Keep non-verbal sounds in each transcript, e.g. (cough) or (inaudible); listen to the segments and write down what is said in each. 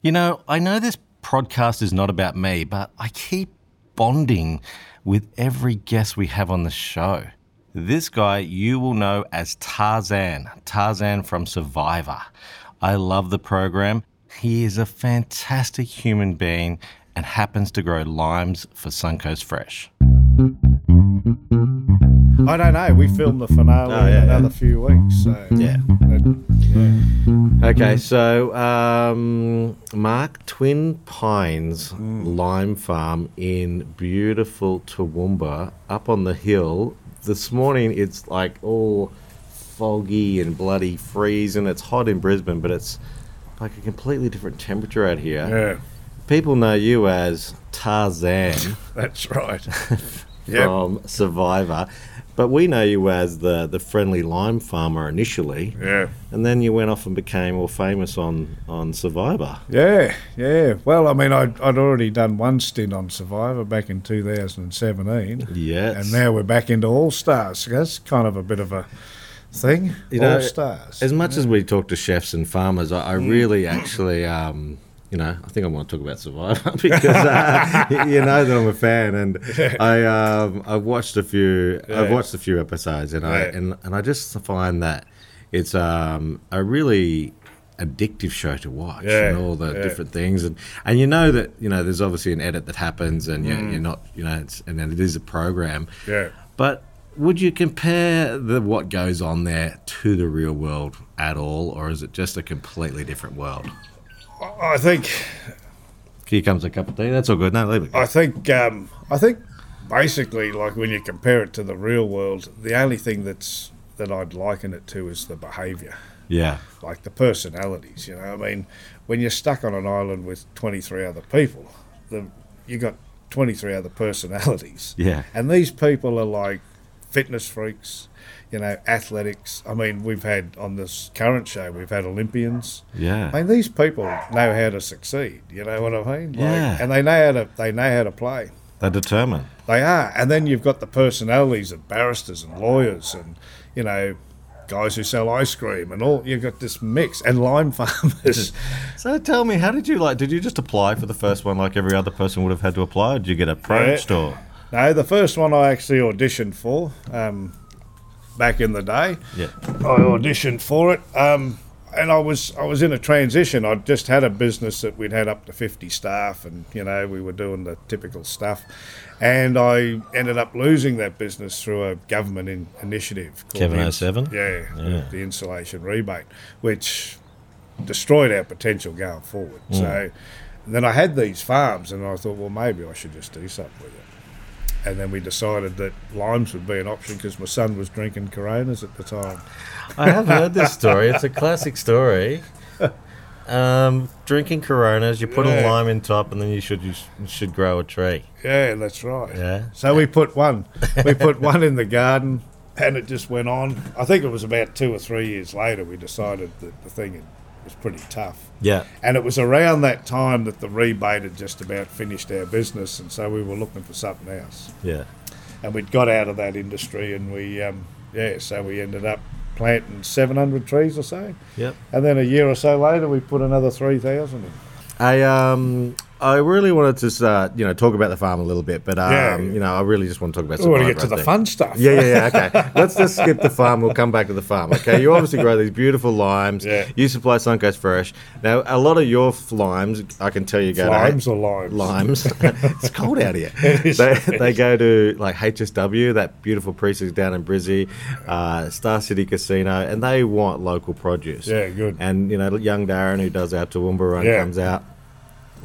You know, I know this podcast is not about me, but I keep bonding with every guest we have on the show. This guy you will know as Tarzan, Tarzan from Survivor. I love the program. He is a fantastic human being and happens to grow limes for Suncoast Fresh. I don't know. We filmed the finale Oh, yeah, in yeah. another few weeks. So Yeah. yeah. Okay, so um, Mark Twin Pines Lime Farm in beautiful Toowoomba up on the hill. This morning it's like all foggy and bloody freezing. It's hot in Brisbane, but it's like a completely different temperature out here. yeah, People know you as Tarzan (laughs) that's right. (laughs) yeah, from Survivor, but we know you as the, the friendly lime farmer initially. yeah, And then you went off and became more famous on, on Survivor. yeah, yeah. Well, I mean, I'd, I'd already done one stint on Survivor back in 2017, Yes. and now we're back into All Stars. That's kind of a bit of a thing. You know, All Stars. as much as we talk to chefs and farmers, I, I really actually, um, you know, I think I want to talk about Survivor (laughs) because uh, you know that I'm a fan, and (laughs) I um, I've watched a few I've watched a few episodes, and I and, and I just find that it's um, a really addictive show to watch Yeah, and all the yeah. different things and and you know that you know there's obviously an edit that happens and you're, Mm. you're not you know it's, and then it is a program yeah. but would you compare the what goes on there to the real world at all, or is it just a completely different world? I think Here comes a cup of tea. That's all good. No, leave it. I think um, I think basically, like when you compare it to the real world, the only thing that's that I'd liken it to is the behaviour, Yeah, like the personalities. You know, I mean, when you're stuck on an island with 23 other people, the, you got 23 other personalities, yeah, and these people are like fitness freaks. You know, athletics. I mean, we've had on this current show, we've had Olympians. yeah, I mean, these people know how to succeed. You know what I mean? Like, Yeah. And they know how to they know how to play. they're determined. They are. And then you've got the personalities of barristers and lawyers and you know guys who sell ice cream and all. You've got this mix and lime (laughs) farmers. So tell me, how did you like? Did you just apply for the first one like every other person would have had to apply? Or did you get approached or? no, the first one I actually auditioned for um, back in the day. Yeah, I auditioned for it. Um, and I was I was in a transition. I'd just had a business that we'd had up to fifty staff, and you know we were doing the typical stuff. And I ended up losing that business through a government in, initiative. called Kevin the ins- 07? Yeah, Yeah. the insulation rebate, which destroyed our potential going forward. Mm. So then I had these farms, and I thought, well, maybe I should just do something with it. And then we decided that limes would be an option because my son was drinking Coronas at the time. I have heard this story. It's a classic story. (laughs) Um, drinking Coronas, you put a lime in top, and then you should you should grow a tree. Yeah, that's right. Yeah. So we put one, we put (laughs) one in the garden, and it just went on. I think it was about two or three years later we decided that the thing was pretty tough. Yeah. And it was around that time that the rebate had just about finished our business, and so we were looking for something else. Yeah. And we'd got out of that industry, and we, um, yeah, so we ended up planting 700 trees or so. Yep. And then a year or so later, we put another 3,000 in. I um I really wanted to you know, talk about the farm a little bit, but um, Yeah. you know, I really just want to talk about. We want to get to the fun stuff. Yeah, yeah, yeah. Okay, (laughs) let's just skip the farm. We'll come back to the farm. Okay, you obviously grow these beautiful limes. Yeah. You supply Suncoast Fresh. Now, a lot of your limes, I can tell you, go Limes to or limes? limes. (laughs) (laughs) it's cold out here. They, they go to like HSW, that beautiful precinct down in Brizzy, uh, Star City Casino, and they want local produce. Yeah, good. And you know, young Darren who does our Toowoomba run Yeah. comes out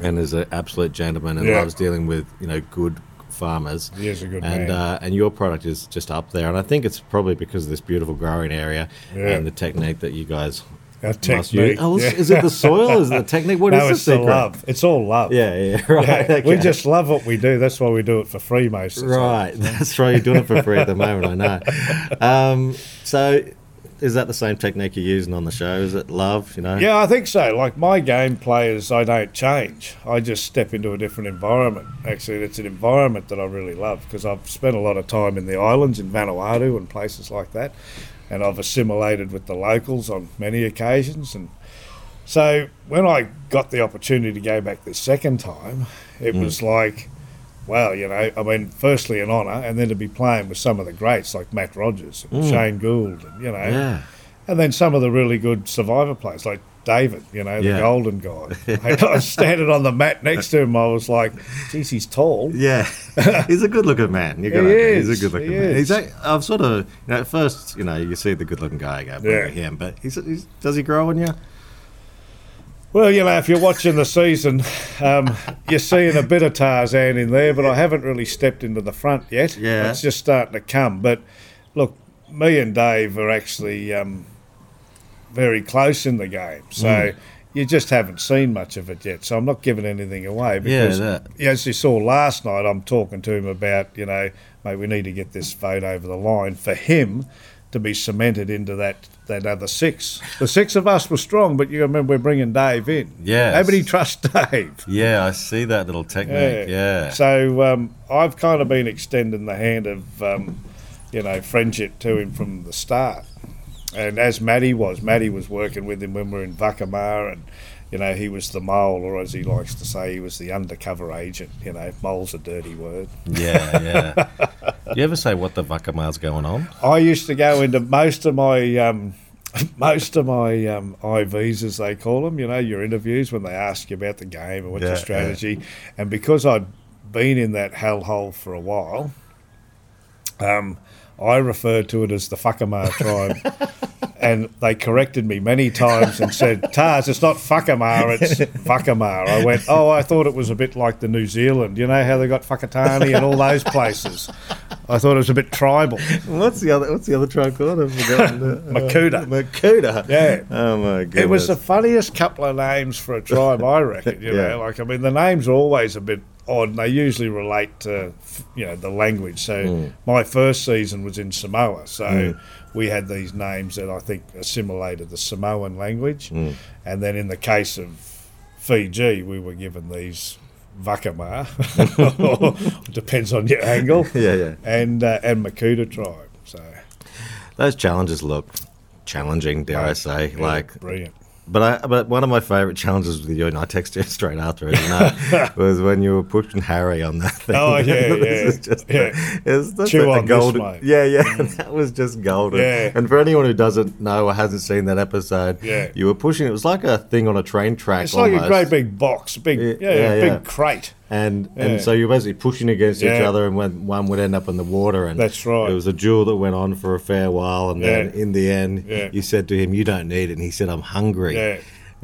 and is an absolute gentleman and Yeah. loves dealing with you know good farmers. He is a good and man. uh, and your product is just up there, and I think it's probably because of this beautiful growing area Yeah. and the technique that you guys Our must technique. Oh, is- yeah. is it the soil? Is it the technique? What (laughs) is no, the it's the secret? love. It's all love. Yeah, yeah, (laughs) right. Yeah, We just love what we do. That's why we do it for free most of the time. Right, (laughs) that's right. You're doing it for free at the moment. I know. Um, so, is that the same technique you're using on the show? Is it love? You know? Yeah, I think so. Like my game players, I don't change. I just step into a different environment. Actually, it's an environment that I really love because I've spent a lot of time in the islands in Vanuatu and places like that, and I've assimilated with the locals on many occasions. And So when I got the opportunity to go back the second time, it Mm. was like, well, you know, I mean, firstly an honour, and then to be playing with some of the greats like Matt Rogers and Shane Gould, and, you know, Mm. Yeah. and then some of the really good survivor players like David, you know, the Yeah. golden guy. (laughs) I was standing on the mat next to him. I was like, geez, he's tall. Yeah, (laughs) he's a good-looking man. You He got He's a good-looking he man. He's is. a, I've sort of, you know, at first, you know, you see the good-looking guy, you go, Yeah. yeah, him. But he's, he's, does he grow on you? Well, you know, if you're watching the season, um, you're seeing a bit of Tarzan in there, but I haven't really stepped into the front yet. Yeah. It's just starting to come. But look, me and Dave are actually um, very close in the game. So Mm. you just haven't seen much of it yet. So I'm not giving anything away because, that. as you saw last night, I'm talking to him about, you know, mate, we need to get this vote over the line for him to be cemented into that, that other six. The six of us were strong, but you remember we're bringing Dave in. Yeah. Nobody trusts Dave. Yeah, I see that little technique. Yeah. So um, I've kind of been extending the hand of, um, you know, friendship to him from the start. And as Matty was, Matty was working with him when we were in Vakama, and you know he was the mole, or as he likes to say, he was the undercover agent. You know, mole's a dirty word. Yeah, yeah. (laughs) you ever say what the Vakama's going on? I used to go into most of my um, (laughs) most of my um, IVs, as they call them. You know, your interviews when they ask you about the game and what's Yeah, your yeah. strategy. And because I'd been in that hellhole for a while, um, I referred to it as the Fuckamar (laughs) tribe. And they corrected me many times and said, Tars, it's not Fuckamar, it's Fuckamar. I went, oh, I thought it was a bit like the New Zealand. You know how they got Whakatane and all those places? I thought it was a bit tribal. What's the other? What's the other tribe called? I've forgotten. (laughs) Uh, Mokuta. Mokuta. Yeah. Oh my god. It was the funniest couple of names for a tribe, I reckon. You (laughs) Yeah. know, like I mean, the names are always a bit odd, and they usually relate to you know the language. So Mm. my first season was in Samoa, so we had these names that I think assimilated the Samoan language, Mm. and then in the case of Fiji, we were given these. Vakama, (laughs) (laughs) depends on your angle, (laughs) Yeah, yeah. and uh, and Mokuta tribe. So Those challenges look challenging, dare I say. yeah, Like, brilliant. But I, but one of my favourite challenges with you, and I texted you (laughs) straight after it, (laughs) was when you were pushing Harry on that thing. Oh, yeah, (laughs) This yeah, is just, yeah. It's just Chew a, a this, golden. yeah, yeah, mm. that was just golden. Yeah. And for anyone who doesn't know or hasn't seen that episode, Yeah. you were pushing. It was like a thing on a train track. It's like a great big box, big Yeah, yeah, yeah, big crate. And Yeah. and so you're basically pushing against each other, and when one would end up in the water, and That's right. It was a duel that went on for a fair while, and then in the end, Yeah. you said to him, "You don't need it," and he said, "I'm hungry."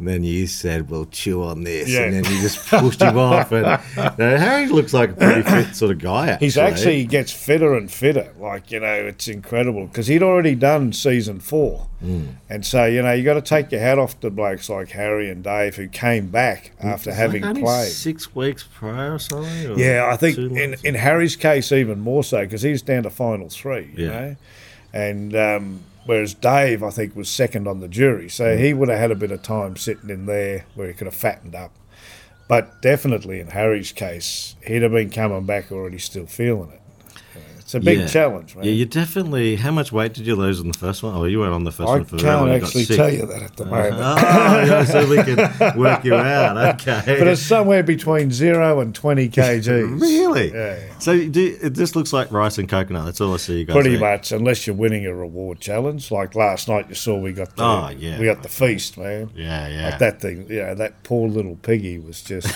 And then you said, "Well, chew on this," Yeah. and then you just pushed him off. And (laughs) you know, Harry looks like a pretty fit sort of guy. Actually. He's actually he gets fitter and fitter. Like you know, it's incredible because he'd already done season four, Hmm. and so you know you got to take your hat off to blokes like Harry and Dave who came back after It's having like played. six weeks prior or something. or Yeah, I think in, in Harry's case even more so because he's down to final three, you Yeah. know, and um, whereas Dave I think was second on the jury, so mm. he would have had a bit of time sitting in there where he could have fattened up. But definitely in Harry's case, he'd have been coming back already still feeling it. Uh, It's a big Yeah. challenge, man. Yeah, you definitely. How much weight did you lose on the first one? Oh, you went on the first I one for can't you got actually tell you that at the moment. (laughs) Oh, yeah, so we can work you out. (laughs) Okay. But it's somewhere between zero and 20 (laughs) kgs. really? Yeah. So do you, it just looks like rice and coconut. That's all I see you guys. Pretty eat. much, unless you're winning a reward challenge. Like last night, you saw we got the Oh, yeah. we got the feast, man. Yeah, yeah. Like that thing, you know, that poor little piggy was just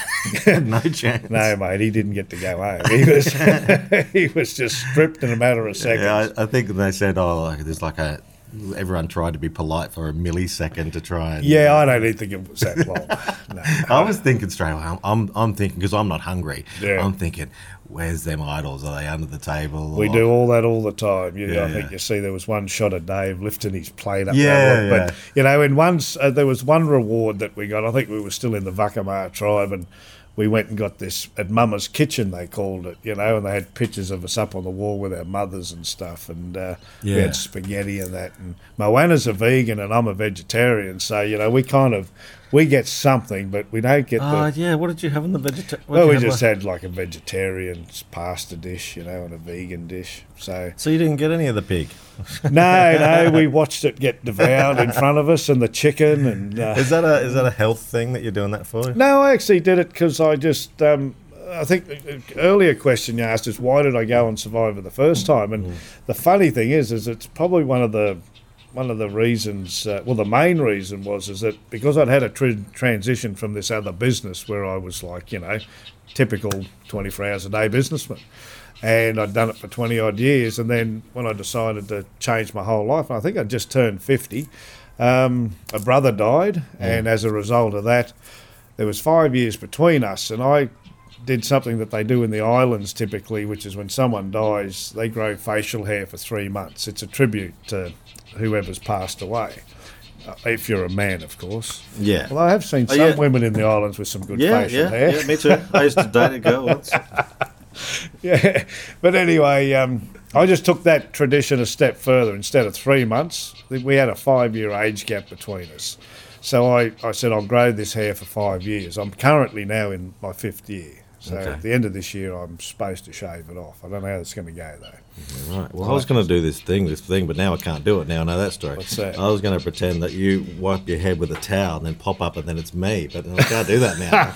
no chance. no, mate. He didn't get to go home. He was he was just stripped in a matter of seconds. Yeah, I, I think they said, oh, like, there's like a. Everyone tried to be polite for a millisecond to try and. Yeah, I don't even think it was that long. (laughs) No. I was thinking straight away. I'm, I'm, I'm thinking because I'm not hungry. Yeah. I'm thinking, where's them idols? Are they under the table? We or- do all that all the time. You know, Yeah, I think yeah. you see there was one shot of Dave lifting his plate up. Yeah. But yeah. you know, in once uh, there was one reward that we got. I think we were still in the Vakama tribe, and we went and got this at Mama's kitchen. They called it, you know, and they had pictures of us up on the wall with our mothers and stuff, and uh, we had spaghetti and that. And Moana's a vegan, and I'm a vegetarian, so you know, we kind of we get something, but we don't get Oh, the. yeah. What did you have in the vegetarian? Well, we just had like a vegetarian pasta dish, you know, and a vegan dish. So So you didn't get any of the pig? (laughs) no, no, we watched it get devoured in front of us, and the chicken, and uh, Is that a is that a health thing that you're doing that for? No, I actually did it because I just. Um, I think the earlier question you asked is why did I go on Survivor the first time? And the funny thing is, is it's probably one of the one of the reasons. Uh, well, the main reason was is that because I'd had a tr- transition from this other business where I was like, you know, typical twenty four hours a day businessman. And I'd done it for 20 odd years. And then when I decided to change my whole life, and I think I just turned 50, um, a brother died. And as a result of that, there was five years between us. And I did something that they do in the islands typically, which is when someone dies, they grow facial hair for three months. It's a tribute to whoever's passed away. Uh, if you're a man, of course. Yeah. Well, I have seen Oh, some yeah. women in the islands with some good Yeah, facial yeah, hair. yeah, me too. I used to date a girl once. (laughs) Yeah, but anyway, um, I just took that tradition a step further. Instead of three months, we had a five-year age gap between us. So I, I said I'll grow this hair for five years. I'm currently now in my fifth year. So Okay. at the end of this year, I'm supposed to shave it off. I don't know how it's going to go though. Right. Well, I was going to do this thing, this thing, but now I can't do it. Now I know that story. What's that? I was going to pretend that you wipe your head with a towel and then pop up, and then it's me. But I can't do that now.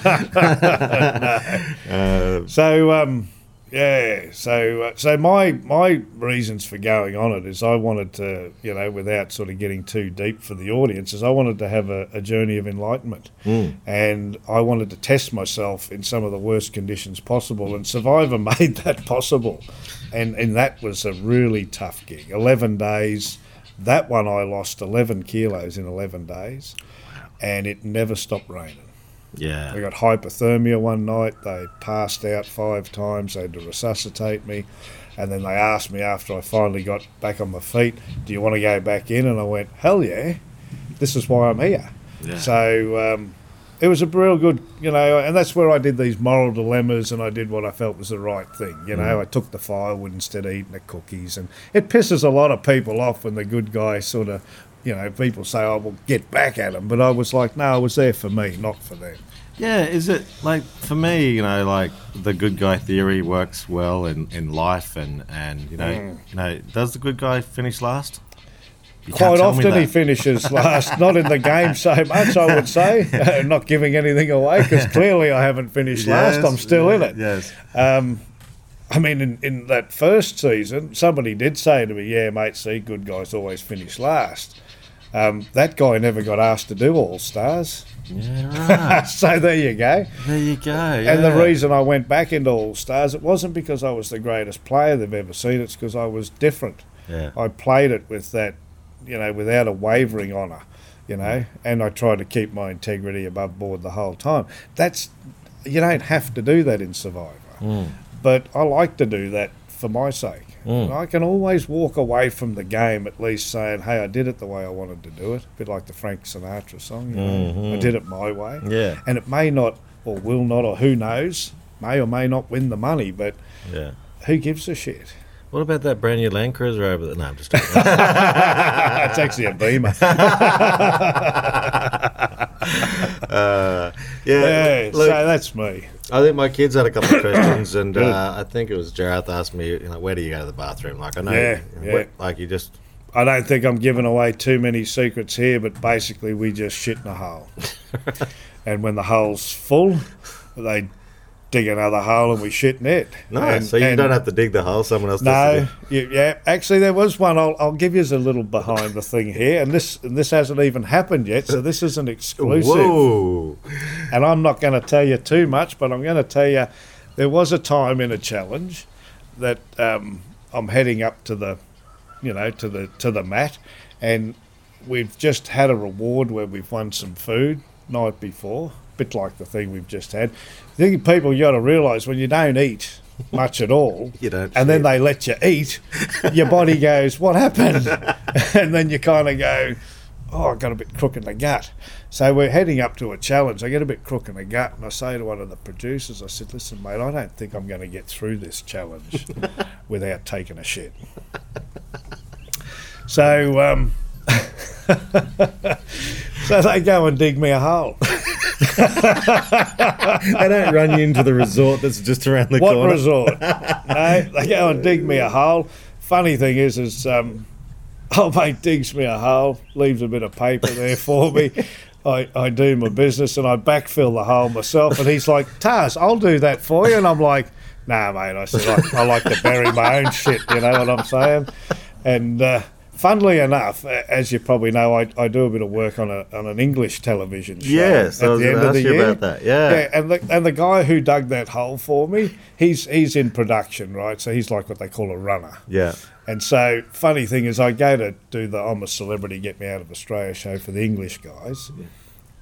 (laughs) uh, So um, yeah, so uh, so my my reasons for going on it is I wanted to, you know, without sort of getting too deep for the audience, is I wanted to have a, a journey of enlightenment, and I wanted to test myself in some of the worst conditions possible, and Survivor (laughs) made that possible, and and that was a really tough gig. Eleven days. That one I lost eleven kilos in eleven days, and it never stopped raining. Yeah, I got hypothermia one night. They passed out five times. They had to resuscitate me. And then they asked me after I finally got back on my feet, Do you want to go back in? And I went, Hell yeah. This is why I'm here. Yeah. So um, it was a real good, you know, and that's where I did these moral dilemmas and I did what I felt was the right thing. You know, I took the firewood instead of eating the cookies. And it pisses a lot of people off when the good guy sort of, you know, people say, oh, well, get back at them. But I was like, no, I was there for me, not for them. Yeah, is it like for me? You know, like the good guy theory works well in, in life, and and you know, Mm. you know, does the good guy finish last? You Quite often he finishes (laughs) last, not in the game so much, I would say. (laughs) not giving anything away because clearly I haven't finished last. I'm still in it. Yes. Um, I mean, in, in that first season, somebody did say to me, "Yeah, mate, see, good guys always finish last." Um, that guy never got asked to do All Stars, Yeah, (laughs) right. so there you go. there you go. And the reason I went back into All Stars, it wasn't because I was the greatest player they've ever seen. It's because I was different. Yeah. I played it with that, you know, without a wavering honour, you know, and I try to keep my integrity above board the whole time. That's you don't have to do that in Survivor, Mm. but I like to do that for my sake. Mm. I can always walk away from the game at least saying, "Hey, I did it the way I wanted to do it." A bit like the Frank Sinatra song, you know, I did it my way, Yeah. and it may not or will not or who knows may or may not win the money, but Yeah. who gives a shit? What about that brand new Land Cruiser over there? No, I'm just. Joking. That's (laughs) (laughs) actually a Beamer. (laughs) uh, yeah. Yeah, look, so that's me. I think my kids had a couple of questions, and uh, I think it was Jareth asked me, you know, where do you go to the bathroom? Like I know, Yeah, yeah. where- like you just. I don't think I'm giving away too many secrets here, but basically we just shit in a hole. and when the hole's full, they dig another hole and we shit in it. No, And- so you and- don't have to dig the hole. Someone else. does No, you, yeah. Actually, there was one. I'll, I'll give you a little behind the thing here, and this and this hasn't even happened yet, so this is an exclusive. Whoa. and I'm not going to tell you too much, but I'm going to tell you there was a time in a challenge that um, I'm heading up to the, you know, to the to the mat, and we've just had a reward where we've won some food night before, bit like the thing we've just had. The think people you got to realise when you don't eat much at all, (laughs) You don't and then shit. they let you eat, your body (laughs) goes, "What happened?" (laughs) and then you kind of go, "Oh, I got a bit crook in the gut." So we're heading up to a challenge. I get a bit crook in the gut, and I say to one of the producers, "I said, listen, mate, I don't think I'm going to get through this challenge without taking a shit." So, um, so they go and dig me a hole. (laughs) they don't run you into the resort that's just around the what corner. resort? (laughs) no, they go and dig me a hole. Funny thing is, is um, old mate digs me a hole, leaves a bit of paper there for me. (laughs) I, I do my business and I backfill the hole myself. And he's like, Tars, I'll do that for you. And I'm like, nah, mate. I said, I, I like to bury my own shit. You know what I'm saying? And uh, funnily enough, as you probably know, I, I do a bit of work on a on an English television show. Yes, I at was the end of the ask you year. about that, yeah. yeah, and the and the guy who dug that hole for me, he's he's in production, right? So he's like what they call a runner. Yeah. And so, funny thing is, I go to do the I'm a Celebrity, Get Me Out of Australia show for the English guys,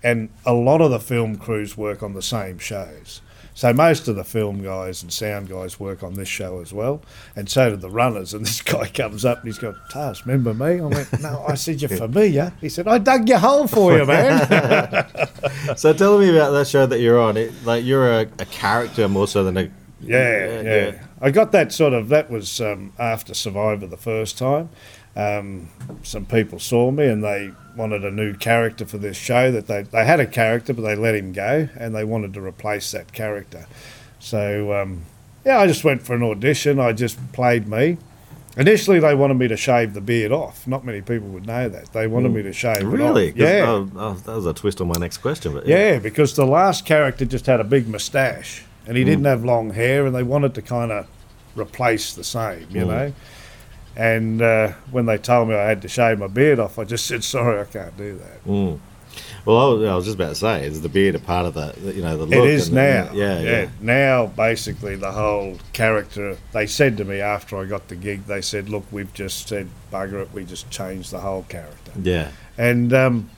and a lot of the film crews work on the same shows. So most of the film guys and sound guys work on this show as well, and so do the runners. And (laughs) this guy comes up and he's got, Tars, remember me? I went, no, I said you're familiar. He said, I dug your hole for you, man. (laughs) So tell me about that show that you're on. It, like you're a, a character more so than a. Yeah, yeah, I got that sort of. That was um, after Survivor the first time. Um, some people saw me and they wanted a new character for this show. That they they had a character, but they let him go, and they wanted to replace that character. So um, yeah, I just went for an audition. I just played me. Initially, they wanted me to shave the beard off. Not many people would know that. They wanted me to shave Really? it off. 'Cause- Yeah. Oh, oh, that was a twist on my next question. But Yeah, yeah. because the last character just had a big moustache and he didn't have long hair, and they wanted to kind of replace the same, you Mm. know. And uh, when they told me I had to shave my beard off, I just said, "Sorry, I can't do that." Mm. Well, I was, I was just about to say, is the beard a part of the, you know, the look? it is the- now. yeah, yeah, Now, basically, the whole character. They said to me after I got the gig, they said, "Look, we've just said bugger it. We just changed the whole character." yeah. And um,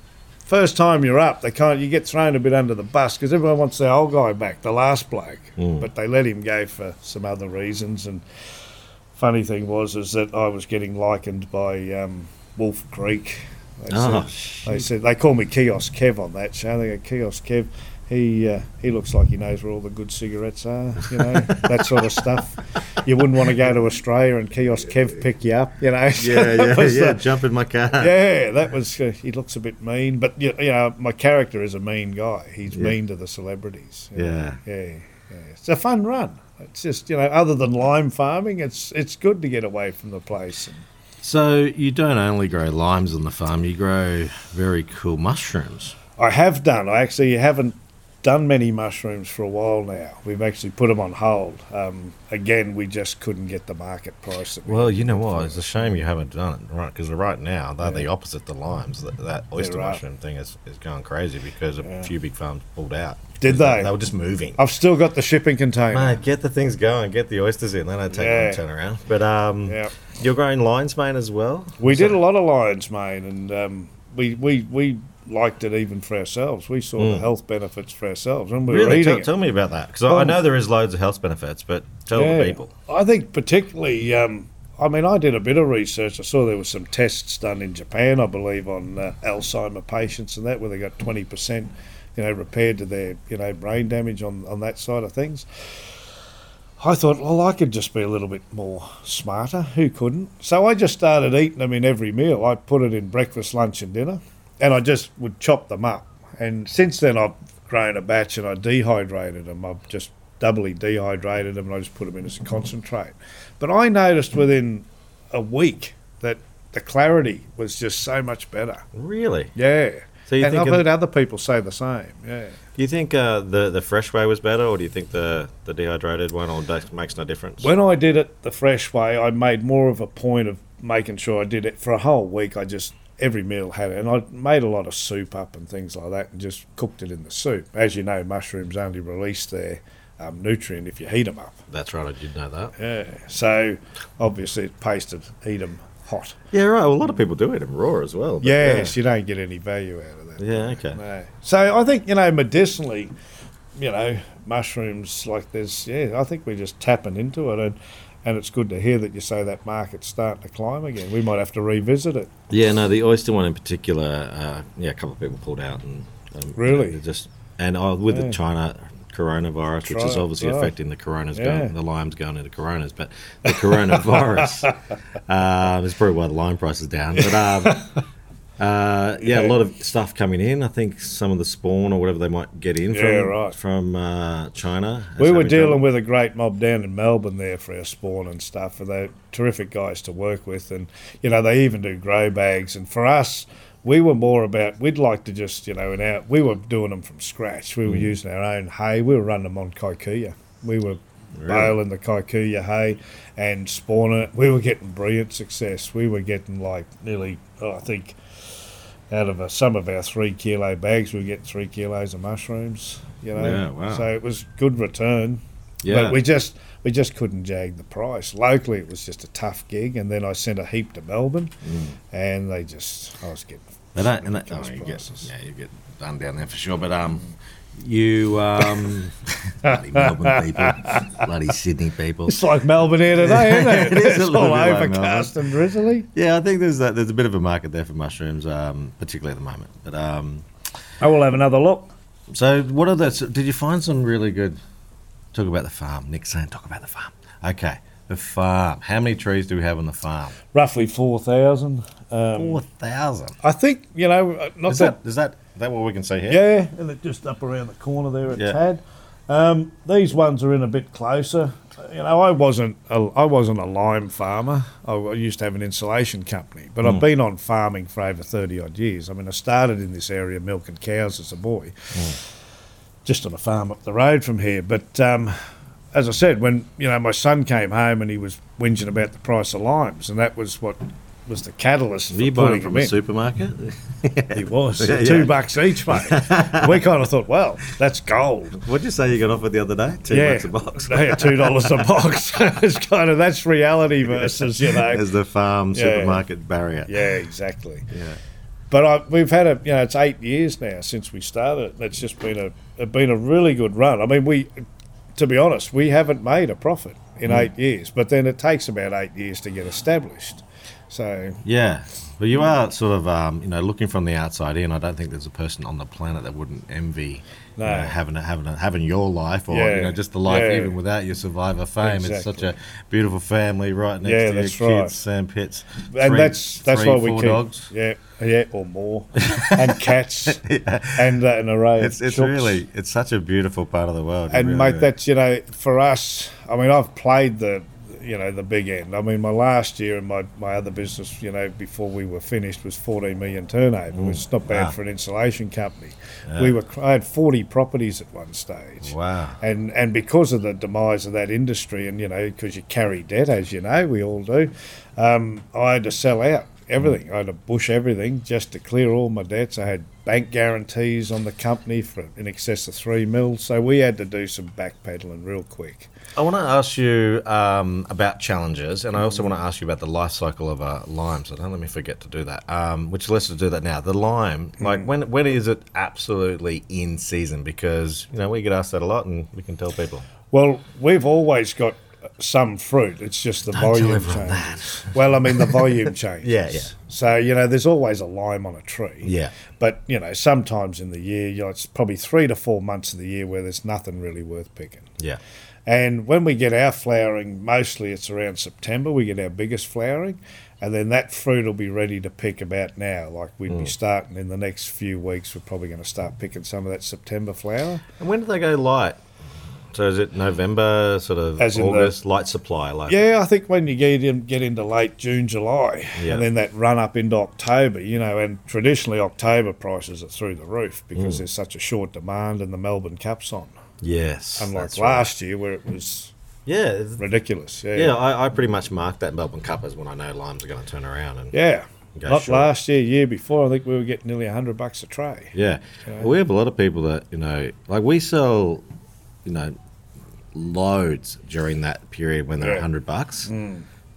first time you're up, they of, you get thrown a bit under the bus because everyone wants their old guy back, the last bloke. Mm. But they let him go for some other reasons. And funny thing was is that I was getting likened by um, Wolf Creek. They, Oh, said, they said they call me Kiosk Kev on that show. They go Kiosk Kev. He uh, he looks like he knows where all the good cigarettes are, you know, (laughs) that sort of stuff. You wouldn't want to go to Australia and Kiosk Kev pick you up, you know. Yeah, (laughs) yeah, yeah. the- Jump in my car. yeah, that was. Uh, he looks a bit mean, but you, you know, my character is a mean guy. He's Yeah. mean to the celebrities. you know. Yeah. yeah, yeah. It's a fun run. It's just you know, other than lime farming, it's it's good to get away from the place. And So you don't only grow limes on the farm; you grow very cool mushrooms. I have done. I actually haven't done many mushrooms for a while now. We've actually put them on hold. Um, again, we just couldn't get the market price. That we Well, you know what? It's a shame you haven't done it, right? Because right now they're the opposite to limes. That, that oyster right. mushroom thing is, is going crazy because a few big farms pulled out. Did they? They were just moving. I've still got the shipping container. Mate, get the things going, get the oysters in. They don't take Yeah. turn around. But um, Yeah. you're growing lion's mane as well. We So- did a lot of lion's mane, and um, we, we we liked it even for ourselves. We saw the health benefits for ourselves, and we were Hmm. Eating Tell, it. tell me about that because I I Oh. know there is loads of health benefits, but tell Yeah. the people. I think particularly. Um, I mean, I did a bit of research. I saw there was some tests done in Japan, I believe, on uh, Alzheimer patients and that, where they got twenty percent, you know, repaired to their you know brain damage on on that side of things. I thought, well, I could just be a little bit more smarter. Who couldn't? So I just started eating them in every meal. I put it in breakfast, lunch, and dinner, and I just would chop them up. And since then, I've grown a batch and I dehydrated them. I've just doubly dehydrated them and I just put them in as a concentrate. But I noticed within a week that the clarity was just so much better. Really? Yeah. So you and think I've heard other people say the same. Yeah. Do you think uh, the the fresh way was better, or do you think the, the dehydrated one or makes no difference? When I did it the fresh way, I made more of a point of making sure I did it for a whole week. I just every meal had it, and I made a lot of soup up and things like that, and just cooked it in the soup. As you know, mushrooms only release their um, nutrient if you heat them up. That's right. I did know that. Yeah. So obviously, it pasted eat them hot. Yeah, right. Well, a lot of people do eat them raw as well. but Yes, you don't get any value out of that. Yeah. yeah. Okay. No. So I think you know medicinally, you know mushrooms like this. Yeah, I think we're just tapping into it, and and it's good to hear that you say that market's starting to climb again. We might have to revisit it. Yeah, no, the oyster one in particular. Uh, yeah, a couple of people pulled out and um, Really? they just and uh, with Yeah. the China coronavirus, which is obviously affecting the coronas, Yeah. going, the limes going into coronas, but the coronavirus (laughs) um, is probably why the lime price is down. But um, (laughs) Uh, yeah, Yeah. a lot of stuff coming in. I think some of the spawn or whatever they might get in Yeah, from right. from uh, China. We were dealing trouble. with a great mob down in Melbourne there for our spawn and stuff, and they're terrific guys to work with. And you know, they even do grow bags. And for us, we were more about we'd like to just you know, in our we were doing them from scratch. We were Mm. using our own hay. We were running them on kikuyu. We were baling the kikuyu hay and spawning it. We were getting brilliant success. We were getting like nearly, oh, I think. Out of uh some of our three kilo bags, we were getting three kilos of mushrooms. You know, Yeah, wow. so it was good return. Yeah. But we just we just couldn't jag the price. Locally, it was just a tough gig, and then I sent a heap to Melbourne, Mm. and they just I was getting They don't, and Those you get, yeah, you get done down there for sure. But um, you um, bloody Melbourne people, bloody Sydney people. it's like Melbourne here today, isn't it? (laughs) It is a it's little all bit like overcast and drizzly. Yeah, I think there's that. There's a bit of a market there for mushrooms, um, particularly at the moment. But um, I will have another look. so what are the? so Did you find some really good? Talk about the farm. Nick's saying talk about the farm. Okay, the farm. How many trees do we have on the farm? Roughly four thousand. Um, Four thousand. I think you know, uh, not Is that that is that is that what we can see here? Yeah, and it just up around the corner there at Yeah. Tad. Um, these ones are in a bit closer. You know, I wasn't a, I wasn't a lime farmer. I, I used to have an insulation company, but Mm. I've been on farming for over thirty odd years. I mean, I started in this area milking cows as a boy, Mm. just on a farm up the road from here. But um, as I said, when you know my son came home and he was whinging about the price of limes, and that was what was the catalyst for you buying from a in. supermarket? (laughs) He was (laughs) Yeah, two yeah. bucks each, mate. (laughs) we kind of thought, well, that's gold. What'd you say you got offered the other day? Two yeah, bucks a box. yeah, two dollars a box. it's kind of that's reality versus you know. As the farm supermarket barrier. Yeah, exactly. Yeah. But I, we've had a you know it's eight years now since we started. and It's just been a it's been a really good run. I mean, we to be honest, we haven't made a profit in Mm. eight years, but then it takes about eight years to get established. So Yeah, but you are sort of, um, you know, looking from the outside in. I don't think there's a person on the planet that wouldn't envy you know, having a, having a, having your life, or you know, just the life yeah. even without your survivor fame. It's such a beautiful family right next Yeah, to your that's kids, right. Sam Pitts, and three- that's that's three, why we four keep dogs. yeah yeah or more (laughs) and cats and uh, an array. It's it's really it's such a beautiful part of the world. And really mate, is. that's you know, for us. I mean, I've played the, you know, the big end. I mean, my last year and my, my other business, you know, before we were finished, was 14 million turnover, which is not bad wow. for an insulation company. We were I had 40 properties at one stage. wow. And, and because of the demise of that industry, and you know, because you carry debt, as you know, we all do, um, I had to sell out everything. I had to bush everything just to clear all my debts. I had bank guarantees on the company for in excess of three mil, so we had to do some backpedaling real quick. I want to ask you um, about challenges, and I also want to ask you about the life cycle of uh, lime. So don't let me forget to do that. Um, which let's do that now. The lime, like when when is it absolutely in season? Because you know we get asked that a lot, and we can tell people. Well, we've always got some fruit. It's just the Don't tell volume everyone changes. Well, I mean the volume (laughs) changes. Yeah, yeah. So you know, there's always a lime on a tree. Yeah. But you know, sometimes in the year, you know, it's probably three to four months of the year where there's nothing really worth picking. Yeah. And when we get our flowering, mostly it's around September. We get our biggest flowering, and then that fruit will be ready to pick about now. Like we'd Mm. be starting in the next few weeks. We're probably going to start picking some of that September flower. And when do they go light? So is it November, sort of As in the- August, light supply? Like Yeah, I think when you get in, get into late June, July, Yeah. and then that run up into October, you know, and traditionally October prices are through the roof because Mm. there's such a short demand and the Melbourne Cup's on. Yes. Unlike that's right. last year where it was Yeah. ridiculous. Yeah. Yeah, I, I pretty much mark that Melbourne Cup as when I know limes are going to turn around and Yeah. Go Not short. last year, year before. I think we were getting nearly 100 bucks a tray. Yeah. We have a lot of people that, you know, like we sell, you know, loads during that period when they're Yeah. Mm. 100 bucks.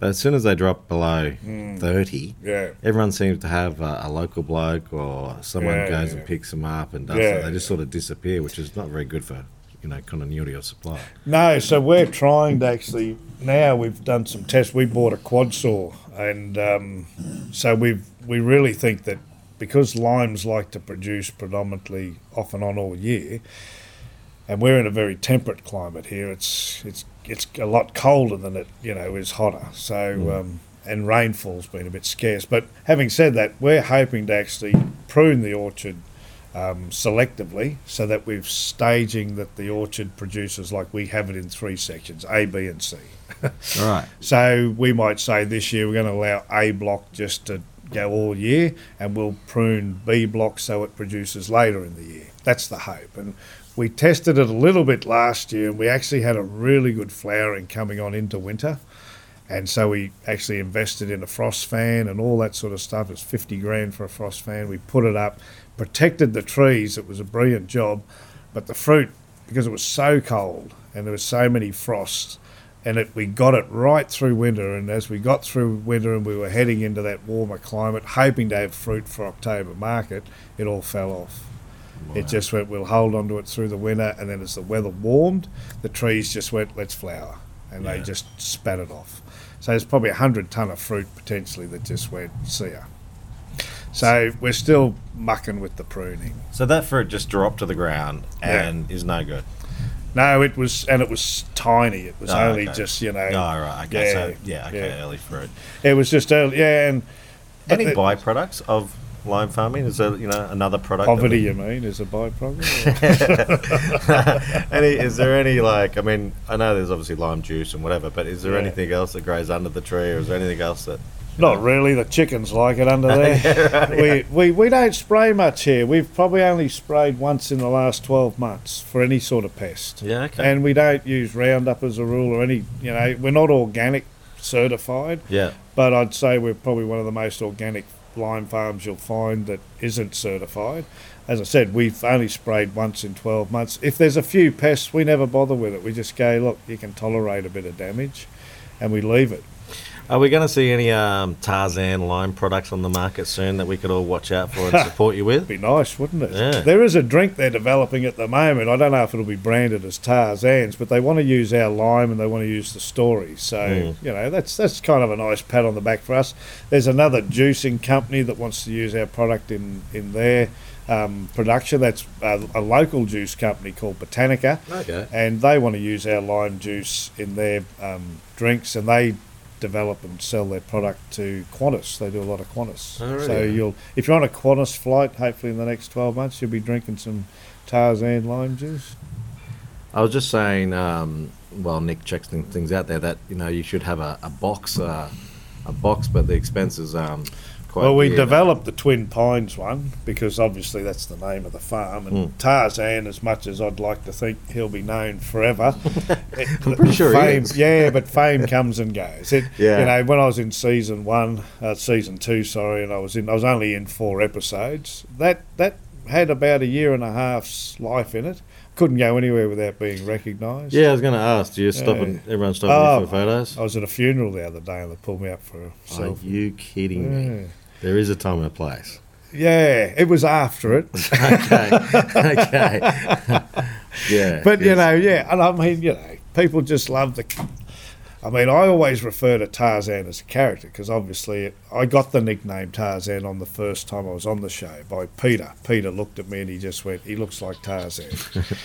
But as soon as they drop below 30, Yeah. everyone seems to have a, a local bloke or someone Yeah, goes yeah. and picks them up and does it. They just sort of disappear, which is not very good for, you know, continuity of supply. No, so we're trying to actually now we've done some tests. We bought a quad saw, and um, so we've we really think that because limes like to produce predominantly off and on all year, and we're in a very temperate climate here. It's it's it's a lot colder than it you know is hotter. So um, and rainfall's been a bit scarce. But having said that, we're hoping to actually prune the orchard um, selectively so that we're staging that the orchard produces like we have it in three sections A, B, and C. (laughs) All right. So we might say this year we're going to allow A block just to go all year, and we'll prune B block so it produces later in the year. That's the hope. And we tested it a little bit last year, and we actually had a really good flowering coming on into winter. And so we actually invested in a frost fan and all that sort of stuff. It's 50 grand for a frost fan. We put it up, protected the trees. It was a brilliant job. But the fruit, because it was so cold and there were so many frosts, and it, we got it right through winter. And as we got through winter and we were heading into that warmer climate, hoping to have fruit for October market, it all fell off. It just went, we'll hold on to it through the winter. And then as the weather warmed, the trees just went, let's flower. And Yeah. they just spat it off. So there's probably a 100 tonne of fruit potentially that just went, ya. So we're still mucking with the pruning. So that fruit just dropped to the ground Yeah. and is no good. No, it was, and it was tiny. It was Oh, only okay. just, you know, Oh, right. Okay. so, Yeah, yeah, okay. yeah. Early fruit. it was just early, yeah, and Any byproducts of lime farming? Is there, you know, another product? Poverty, we- you mean, is a byproduct? (laughs) any, is there any like? I mean, I know there's obviously lime juice and whatever, but is there Yeah. anything else that grows under the tree, or is there anything else that? Not really. The chickens like it under (laughs) there. we, we we don't spray much here. We've probably only sprayed once in the last twelve months for any sort of pest, Yeah. Okay. and we don't use Roundup as a rule or any. You know, we're not organic certified, yeah. but I'd say we're probably one of the most organic lime farms you'll find that isn't certified. As I said, we've only sprayed once in 12 months. If there's a few pests, we never bother with it. We just go, look, you can tolerate a bit of damage, and we leave it. Are we going to see any um, Tarzan lime products on the market soon that we could all watch out for and (laughs) support you with? That'd be nice, wouldn't it? Yeah. There is a drink they're developing at the moment. I don't know if it'll be branded as Tarzan's, but they want to use our lime and they want to use the story. So Mm. you know that's that's kind of a nice pat on the back for us. There's another juicing company that wants to use our product in in their um, production. That's a, a local juice company called Botanica, Okay. and they want to use our lime juice in their um, drinks, and they develop and sell their product to Qantas. They do a lot of Qantas. Oh, really? So you'll, if you're on a Qantas flight, hopefully in the next 12 months, you'll be drinking some Tarzan lime juice. I was just saying, um, well, Nick checks things out there that you know you should have a, a box, uh, a box, but the expenses. um, quite. well, we weird. developed the Twin Pines one because obviously that's the name of the farm. And Mm. Tarzan, as much as I'd like to think he'll be known forever, (laughs) I'm pretty sure he fame, yeah, but (laughs) fame comes and goes. It, Yeah. You know, when I was in season one, uh, season two, sorry, and I was in, I was only in four episodes. That that had about a year and a half's life in it. Couldn't go anywhere without being recognised. Yeah, I was going to ask. Do you stop Yeah. and everyone stopping Oh, for photos? I was at a funeral the other day and they pulled me up for a Are you kidding me? There is a time and a place. Yeah, it was after it. (laughs) okay. okay. (laughs) yeah. But you know, yeah, and I mean, you know, people just love the. I mean, I always refer to Tarzan as a character because obviously it, I got the nickname Tarzan on the first time I was on the show by Peter. Peter looked at me and he just went, "He looks like Tarzan,"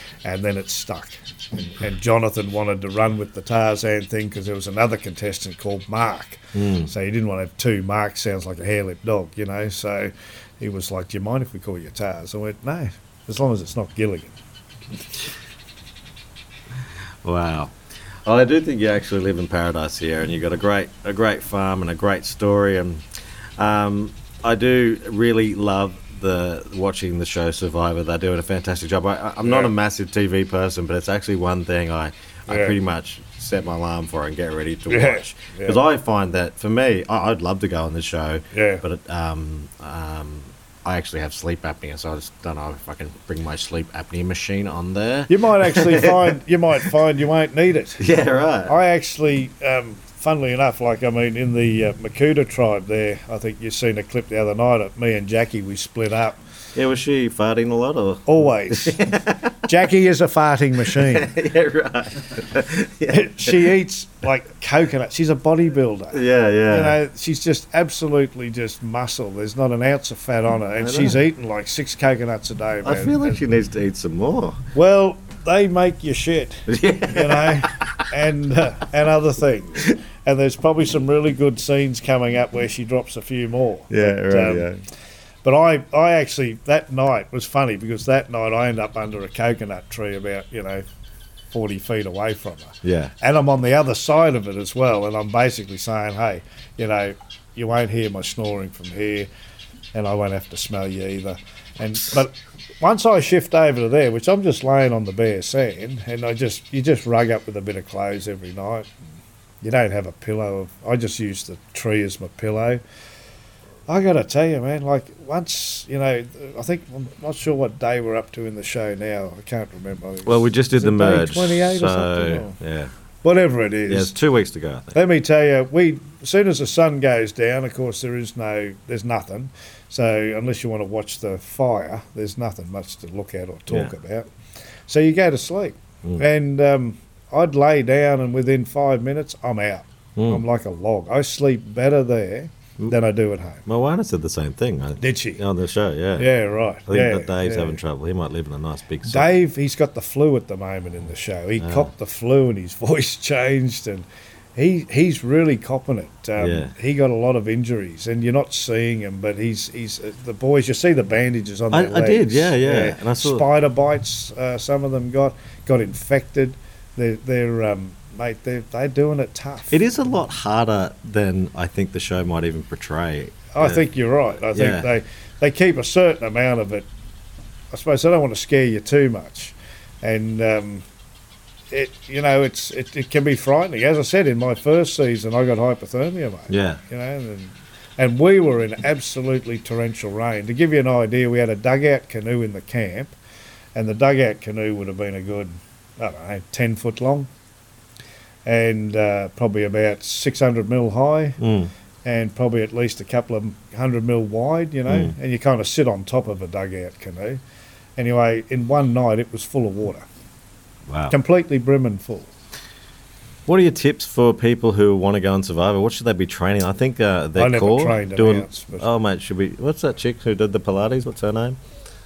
(laughs) and then it stuck. And, and Jonathan wanted to run with the Tarzan thing because there was another contestant called Mark, Mm. so he didn't want to have two. Mark sounds like a hair-lipped dog, you know. So he was like, "Do you mind if we call you Tars?" I went, "No, as long as it's not Gilligan." Wow. I do think you actually live in paradise here, and you've got a great, a great farm and a great story. And um, I do really love the watching the show Survivor. They're doing a fantastic job. I, I- I'm not a massive TV person, but it's actually one thing I, I pretty much set my alarm for and get ready to Yeah, watch yeah. because I find that for me, I, I'd love to go on the show. Yeah. But it, um, um, I actually have sleep apnea, so I just don't know if I can bring my sleep apnea machine on there. You might actually (laughs) find you might find you won't need it. Yeah, right. I actually, um, funnily enough, like I mean, in the uh, Mokuta tribe there, I think you've seen a clip the other night of me and Jackie. We split up. Yeah, was she farting a lot or? (laughs) Always, Jackie is a farting machine. (laughs) yeah, right. (laughs) she eats like coconut. She's a bodybuilder. Yeah, yeah. You know, she's just absolutely just muscle. There's not an ounce of fat on her, and she's eating like six coconuts a day. I feel like And- she needs to eat some more. well, they make you shit. You know, and uh, and other things. And there's probably some really good scenes coming up where she drops a few more. Yeah, But, right, um, yeah. But I, I actually that night was funny because that night I ended up under a coconut tree about you know forty feet away from her. Yeah. And I'm on the other side of it as well, and I'm basically saying, hey, you know, you won't hear my snoring from here, and I won't have to smell you either. And but once I shift over to there, which I'm just laying on the bare sand, and I just you just rug up with a bit of clothes every night. You don't have a pillow. I just use the tree as my pillow. I got to tell you, man. Like once, you know, I think I'm not sure what day we're up to in the show now. I can't remember. Well, we just did the merge. 28 so, or something. or- yeah. whatever it is. Yeah, it's two weeks to go, I think. Let me tell you, we as soon as the sun goes down, of course, there is no, there's nothing. So unless you want to watch the fire, there's nothing much to look at or talk Yeah. about. So you go to sleep, Mm. and um, I'd lay down, and within five minutes, I'm out. Mm. I'm like a log. I sleep better there. Than I do at home. Moana said the same thing I, Did she? on the show, yeah. Yeah, right. I think yeah, that Dave's yeah. having trouble. He might live in a nice big city. Dave, he's got the flu at the moment in the show. He Ah. copped the flu and his (laughs) voice changed, and he he's really copping it. Um, Yeah. He got a lot of injuries, and you're not seeing him, but he's he's uh, the boys. You see the bandages on I- their I did, legs. yeah, yeah. And I saw- spider bites. Uh, some of them got got infected. They're they're um, mate. They're they're doing it tough. It is a lot harder than I think the show might even portray. I Uh, think you're right. I think Yeah. they they keep a certain amount of it. I suppose they don't want to scare you too much, and um, it you know it's it, it can be frightening. As I said in my first season, I got hypothermia, mate. Yeah. You know, and, and we were in absolutely torrential rain. To give you an idea, we had a dugout canoe in the camp, and the dugout canoe would have been a good I don't know ten foot long, and uh, probably about six hundred mil high Mm. and probably at least a couple of hundred mil wide, you know, Mm. and you kind of sit on top of a dugout canoe. Anyway, in one night it was full of water, Wow. completely brimming full. What are your tips for people who want to go on Survivor? What should they be training? I think uh, their I core doing. ounce, oh mate, should we? What's that chick who did the Pilates? What's her name?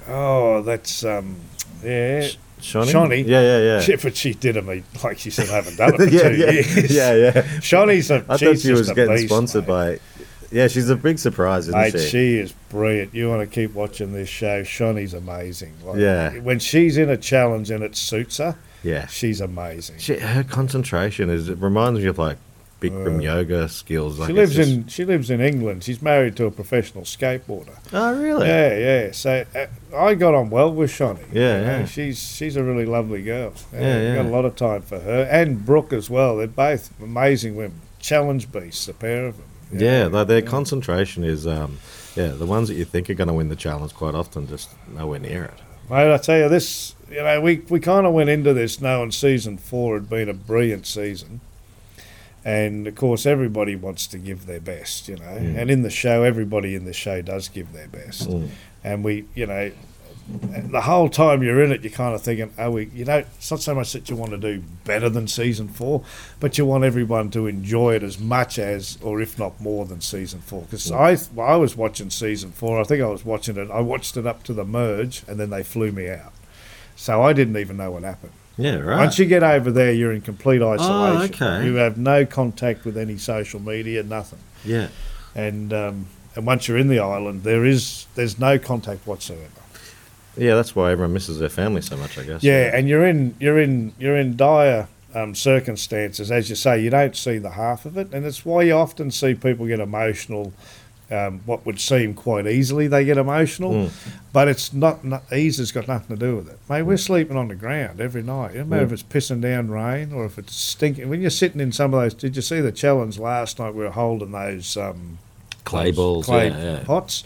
Oh, that's um, yeah, Sh- Shonee. Shonee. Yeah, yeah, yeah. Shit, but she did it. Me like she said, I haven't done it (laughs) for yeah, two yeah, years. (laughs) yeah, yeah. Shonee's a. I she's thought she was getting beast, sponsored mate. by. Yeah, she's a big surprise, isn't Mate, she? she is brilliant. You want to keep watching this show. Shonee's amazing. Like, Yeah. When she's in a challenge and it suits her, yeah. she's amazing. She, her concentration is. It reminds me of like Bikram Uh, yoga skills. Like she lives in she lives in England. She's married to a professional skateboarder. Oh really? Yeah, yeah. So uh, I got on well with Shonee. Yeah, You know, yeah. She's she's a really lovely girl. Yeah, yeah. Got a lot of time for her and Brooke as well. They're both amazing women. Challenge beasts, the pair of them. Yeah, like their yeah. concentration is. Um, yeah, the ones that you think are going to win the challenge quite often just nowhere near it. Mate, I tell you this. You know, we we kind of went into this knowing season four had been a brilliant season. And of course, everybody wants to give their best, you know. Mm. And in the show, everybody in the show does give their best. Mm. and we, you know, the whole time you're in it, you're kind of thinking, oh, we, you know, it's not so much that you want to do better than season four, but you want everyone to enjoy it as much as, or if not more than season four. Because I, I was watching season four. I think I was watching it. I watched it up to the merge, and then they flew me out. So I didn't even know what happened. Yeah, right. Once you get over there, you're in complete isolation. Oh, okay. You have no contact with any social media, nothing yeah. and um, and once you're in the island, there is there's no contact whatsoever. Yeah, that's why everyone misses their family so much, I guess. Yeah, and you're in you're in you're in dire um, circumstances, as you say. You don't see the half of it, and it's why you often see people get emotional. Um, what would seem quite easily, they get emotional, Mm. but it's not, not ease has got nothing to do with it. Mate, we're sleeping on the ground every night. It doesn't matter Mm. if it's pissing down rain or if it's stinking. When you're sitting in some of those, did you see the challenge last night? We were holding those um, Clay balls, clay yeah, yeah. pots.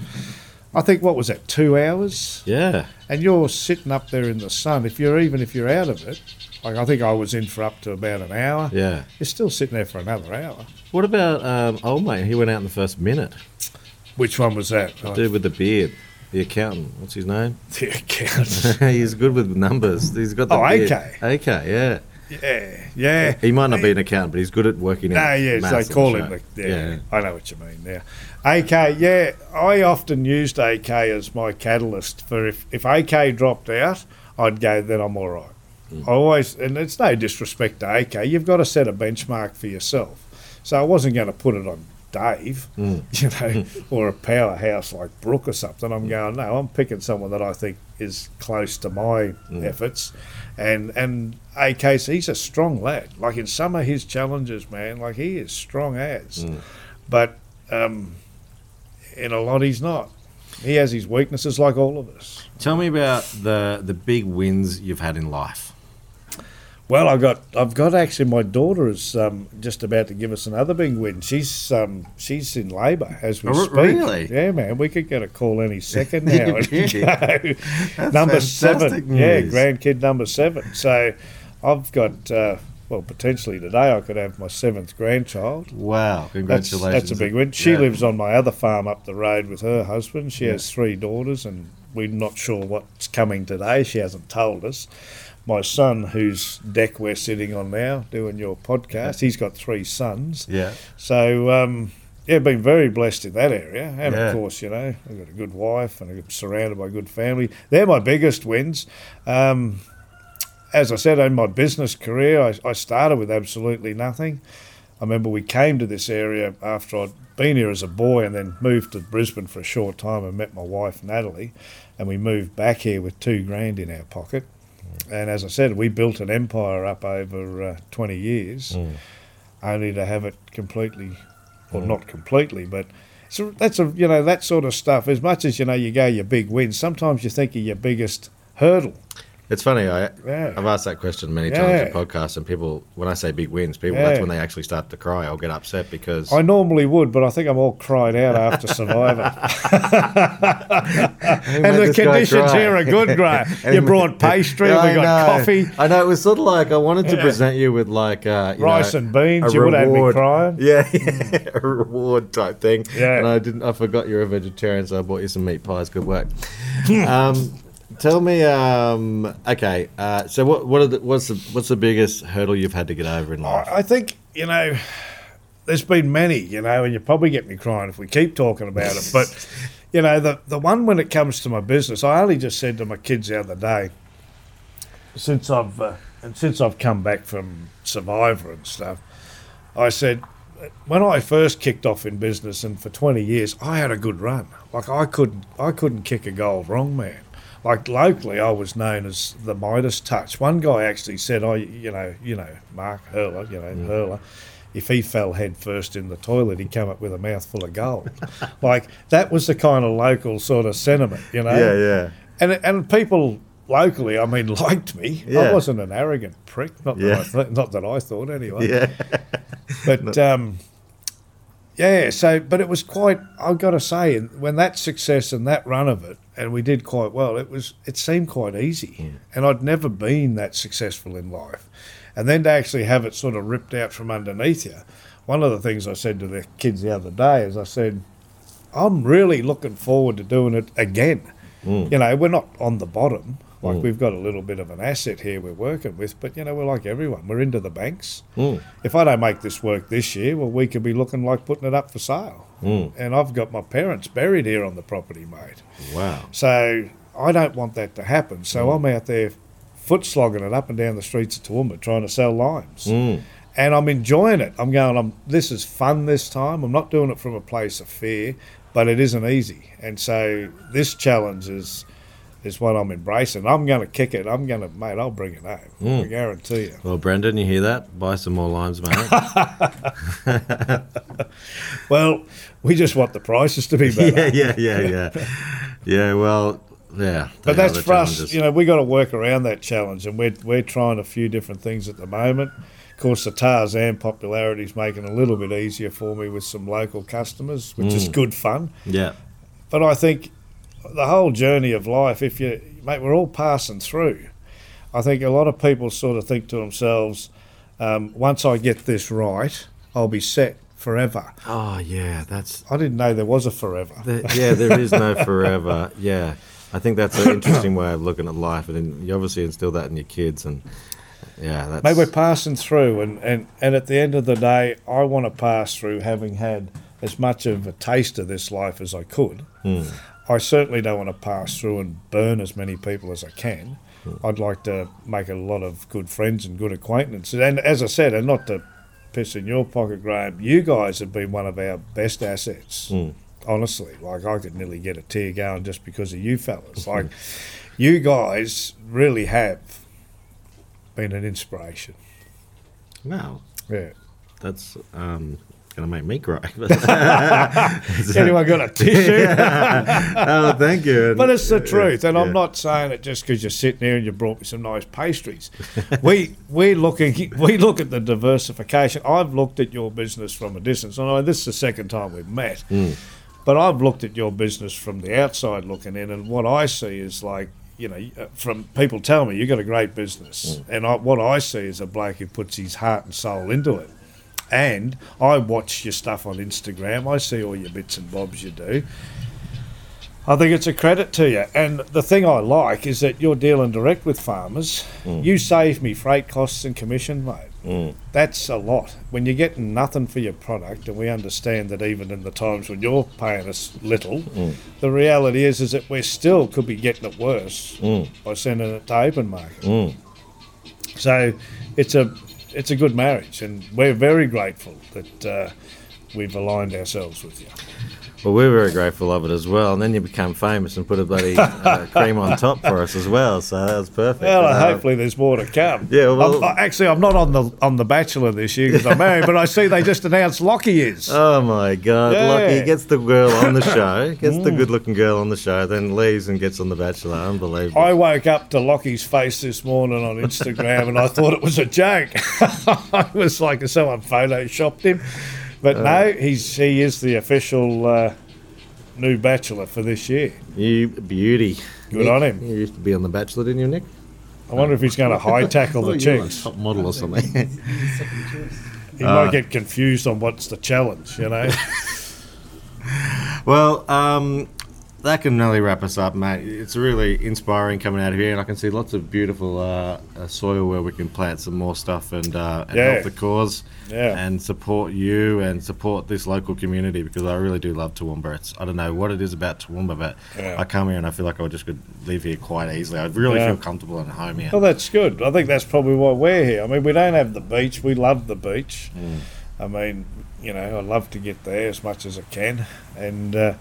I think what was that, two hours? Yeah. And you're sitting up there in the sun. If you're even if you're out of it, like I think I was in for up to about an hour. Yeah. You're still sitting there for another hour. What about um, old mate? He went out in the first minute. Which one was that? The dude with the beard, the accountant. What's his name? the account. (laughs) He's good with numbers. He's got the Oh, beard. okay. AK, yeah. Yeah, yeah. He might not be an accountant, but he's good at working No, out. yeah, maths they call him. The, yeah, I know what you mean now. AK, yeah, I often used AK as my catalyst for if, if AK dropped out, I'd go, then I'm all right. I always, and it's no disrespect to AK, you've got to set a benchmark for yourself. So I wasn't going to put it on Dave, Mm. (laughs) you know, or a powerhouse like Brooke or something. I'm going, no, I'm picking someone that I think is close to my Mm. efforts. And and AK's, he's a strong lad. Like in some of his challenges, man, like he is strong as. Mm. But um, in a lot, he's not. He has his weaknesses like all of us. Tell me about the the big wins you've had in life. Well, I got, I've got actually. My daughter is um, just about to give us another big win. She's, um, she's in labour as we Oh, speak. really? Yeah, man. We could get a call any second (laughs) now. and Yeah. go. number seven. fantastic Yeah, grandkid number seven. So, I've got. Uh, well, potentially today I could have my seventh grandchild. Wow! That's, Congratulations. that's a big win. She Yeah. lives on my other farm up the road with her husband. She Yeah. has three daughters, and we're not sure what's coming today. She hasn't told us. My son, whose deck we're sitting on now, doing your podcast, he's got three sons. Yeah. So, um, yeah, been very blessed in that area. And Yeah. of course, you know, I've got a good wife and I'm surrounded by a good family. They're my biggest wins. Um, as I said, in my business career, I, I started with absolutely nothing. I remember we came to this area after I'd been here as a boy and then moved to Brisbane for a short time and met my wife, Natalie. And we moved back here with two grand in our pocket. And as I said, we built an empire up over uh, 20 years, Mm. only to have it completely, well, not completely, but so that's a you know that sort of stuff. As much as you know, you go your big wins. Sometimes you think of your biggest hurdle. It's funny. I Yeah. I've asked that question many times in podcasts, and people, when I say big wins, people that's when they actually start to cry or get upset because I normally would, but I think I'm all cried out after Survivor. (laughs) (laughs) and the conditions here are good, (laughs) Graham. You brought pastry, Yeah, we got know. coffee, I know it was sort of like I wanted to Yeah. present you with like uh, you rice know, and beans. You would have me crying. Yeah, a reward type thing. Yeah. And I didn't. I forgot you're a vegetarian, so I bought you some meat pies. Good work. um, tell me. Um, okay. Uh, so what? What are the, what's the what's the biggest hurdle you've had to get over in life? I, think you know. There's been many, you know, and you probably get me crying if we keep talking about it. But (laughs) you know, the the one when it comes to my business, I only just said to my kids the other day, since I've uh, and since I've come back from Survivor and stuff, I said when I first kicked off in business and for 20 years, I had a good run. Like I couldn't I couldn't kick a goal wrong, man. Like locally, I was known as the Midas touch. One guy actually said, "I, you know, you know, Mark Herlaar, you know, Herlaar." If he fell head first in the toilet, he'd come up with a mouthful of gold. (laughs) like that was the kind of local sort of sentiment, you know yeah, yeah. and and people locally, I mean, (laughs) liked me. Yeah. I wasn't an arrogant prick, not that Yeah. I th- not that I thought anyway. (laughs) Yeah. But um, yeah, so but it was quite. I've got to say, when that success and that run of it, and we did quite well. It was it seemed quite easy, and I'd never been that successful in life, and then to actually have it sort of ripped out from underneath you. One of the things I said to the kids the other day is I said, I'm really looking forward to doing it again. Mm. You know, we're not on the bottom. Like Mm. we've got a little bit of an asset here we're working with, but you know, we're like everyone. We're into the banks. Mm. If I don't make this work this year, well, we could be looking like putting it up for sale. Mm. And I've got my parents buried here on the property, mate. Wow. So I don't want that to happen. So I'm out there foot slogging it up and down the streets of Toowoomba trying to sell limes. Mm. And I'm enjoying it. I'm going, I'm, this is fun this time. I'm not doing it from a place of fear, but it isn't easy. And so this challenge is is what I'm embracing. I'm going to kick it. I'm going to, mate, I'll bring it home. Mm. I guarantee you. Well, Brendan, you hear that? Buy some more limes, mate. (laughs) (laughs) Well, we just want the prices to be better. yeah, yeah, yeah, yeah. Yeah, well, yeah. But that's for us. You know, we got to work around that challenge, and we're we're trying a few different things at the moment. Of course, the Tarzan popularity is making it a little bit easier for me with some local customers, which is Mm. good fun. Yeah. But I think the whole journey of life, if you, mate, we're all passing through. I think a lot of people sort of think to themselves, um, once I get this right, I'll be set forever. Oh, yeah, that's. I didn't know there was a forever. The, yeah, there is no (laughs) forever. Yeah. I think that's an interesting way of looking at life. And you obviously instill that in your kids. And yeah, that's. Mate, we're passing through, and, and, and at the end of the day, I want to pass through having had as much of a taste of this life as I could. Mm. I certainly don't want to pass through and burn as many people as I can. I'd like to make a lot of good friends and good acquaintances. And as I said, and not to piss in your pocket, Graham, you guys have been one of our best assets. Honestly, like I could nearly get a tear going just because of you fellas. (laughs) Like, you guys really have been an inspiration. Wow, Yeah. that's um, gonna make me cry. (laughs) Anyone got a tissue? (laughs) oh, thank you. But it's the truth, and Yeah. I'm not saying it just because you're sitting there and you brought me some nice pastries. we we looking we look at the diversification. I've looked at your business from a distance. I know this is the second time we've met, but I've looked at your business from the outside looking in, and what I see is like. You know, uh, from people tell me you've got a great business, and I, what I see is a bloke who puts his heart and soul into it. And I watch your stuff on Instagram. I see all your bits and bobs you do. I think it's a credit to you. And the thing I like is that you're dealing direct with farmers. Mm. You save me freight costs and commission, mate. Mm. That's a lot. When you're getting nothing for your product, and we understand that even in the times when you're paying us little, mm. the reality is is that we still could be getting it worse by sending it to open market. So it's a it's a good marriage, and we're very grateful that uh, we've aligned ourselves with you. Well, we're very grateful of it as well. And then you become famous and put a bloody uh, (laughs) cream on top for us as well. So that was perfect. Well, Uh, hopefully there's more to come. (laughs) Yeah, well- I'm, actually, I'm not on the on the Bachelor this year because I'm married, but I see they just announced Lockie is. (laughs) Oh my God! Yeah. Mm. Lockie gets the girl on the show, gets the good-looking girl on the show, then leaves and gets on the Bachelor. Unbelievable. I woke up to Lockie's face this morning on Instagram, and I thought it was a joke. I was like, someone photoshopped him, but no, he's he is the official uh, new Bachelor for this year. you beauty. Good Nick, on him. You used to be on the Bachelor, didn't you, Nick? I wonder if he's going (laughs) to high tackle the you're chicks. top model or something. (laughs) He might get confused on what's the challenge, you know. (laughs) Well, um, that can nearly wrap us up, mate. It's really inspiring coming out of here, and I can see lots of beautiful uh, uh, soil where we can plant some more stuff and, uh, and Yeah. help the cause Yeah. and support you and support this local community because I really do love Toowoomba. It's, I don't know what it is about Toowoomba, but Yeah. I come here and I feel like I just could live here quite easily. I really feel comfortable and home here. Well, that's good. I think that's probably why we're here. I mean, we don't have the beach. We love the beach. I mean, you know, I love to get there as much as I can, and uh,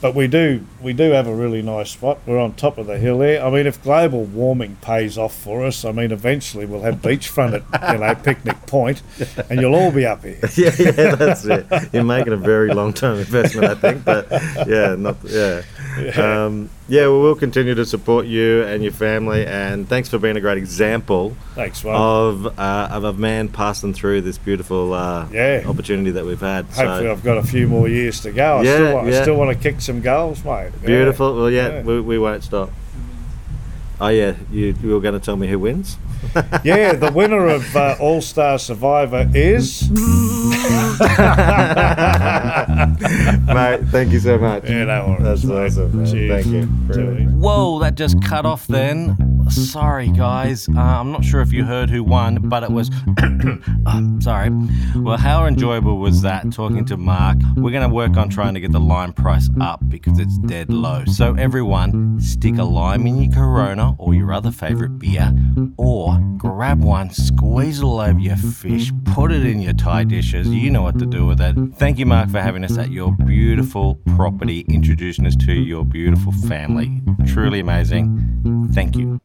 but we do we do have a really nice spot. We're on top of the hill here. I mean, if global warming pays off for us, I mean, eventually we'll have beachfront at you know Picnic Point, and you'll all be up here. (laughs) yeah, yeah, that's it. You're making a very long-term investment, I think. But yeah, not yeah, (laughs) um, yeah. Well, we'll continue to support you and your family, and thanks for being a great example Thanks, of uh, of a man passing through this beautiful uh, Yeah. opportunity that we've had. Hopefully, So I've got a few more years to go. I Yeah, still want, I still want to kick some goals, mate. Yeah. beautiful. Well, yeah, Yeah. We, we won't stop. Oh yeah, you you were going to tell me who wins? Yeah, the winner of uh, (laughs) All Star Survivor is. (laughs) (laughs) Mate, thank you so much. Yeah, no worries. That's awesome. Man. Cheers. Thank you. You. Whoa, that just cut off then. Sorry, guys. Uh, I'm not sure if you heard who won, but it was. (coughs) (coughs) Uh, sorry. Well, how enjoyable was that talking to Mark? We're going to work on trying to get the lime price up because it's dead low. So, everyone, stick a lime in your Corona or your other favorite beer, or grab one, squeeze it all over your fish, put it in your Thai dishes. You know what to do with it. Thank you, Mark, for having us at your beautiful property, introducing us to your beautiful family. Truly amazing. Thank you.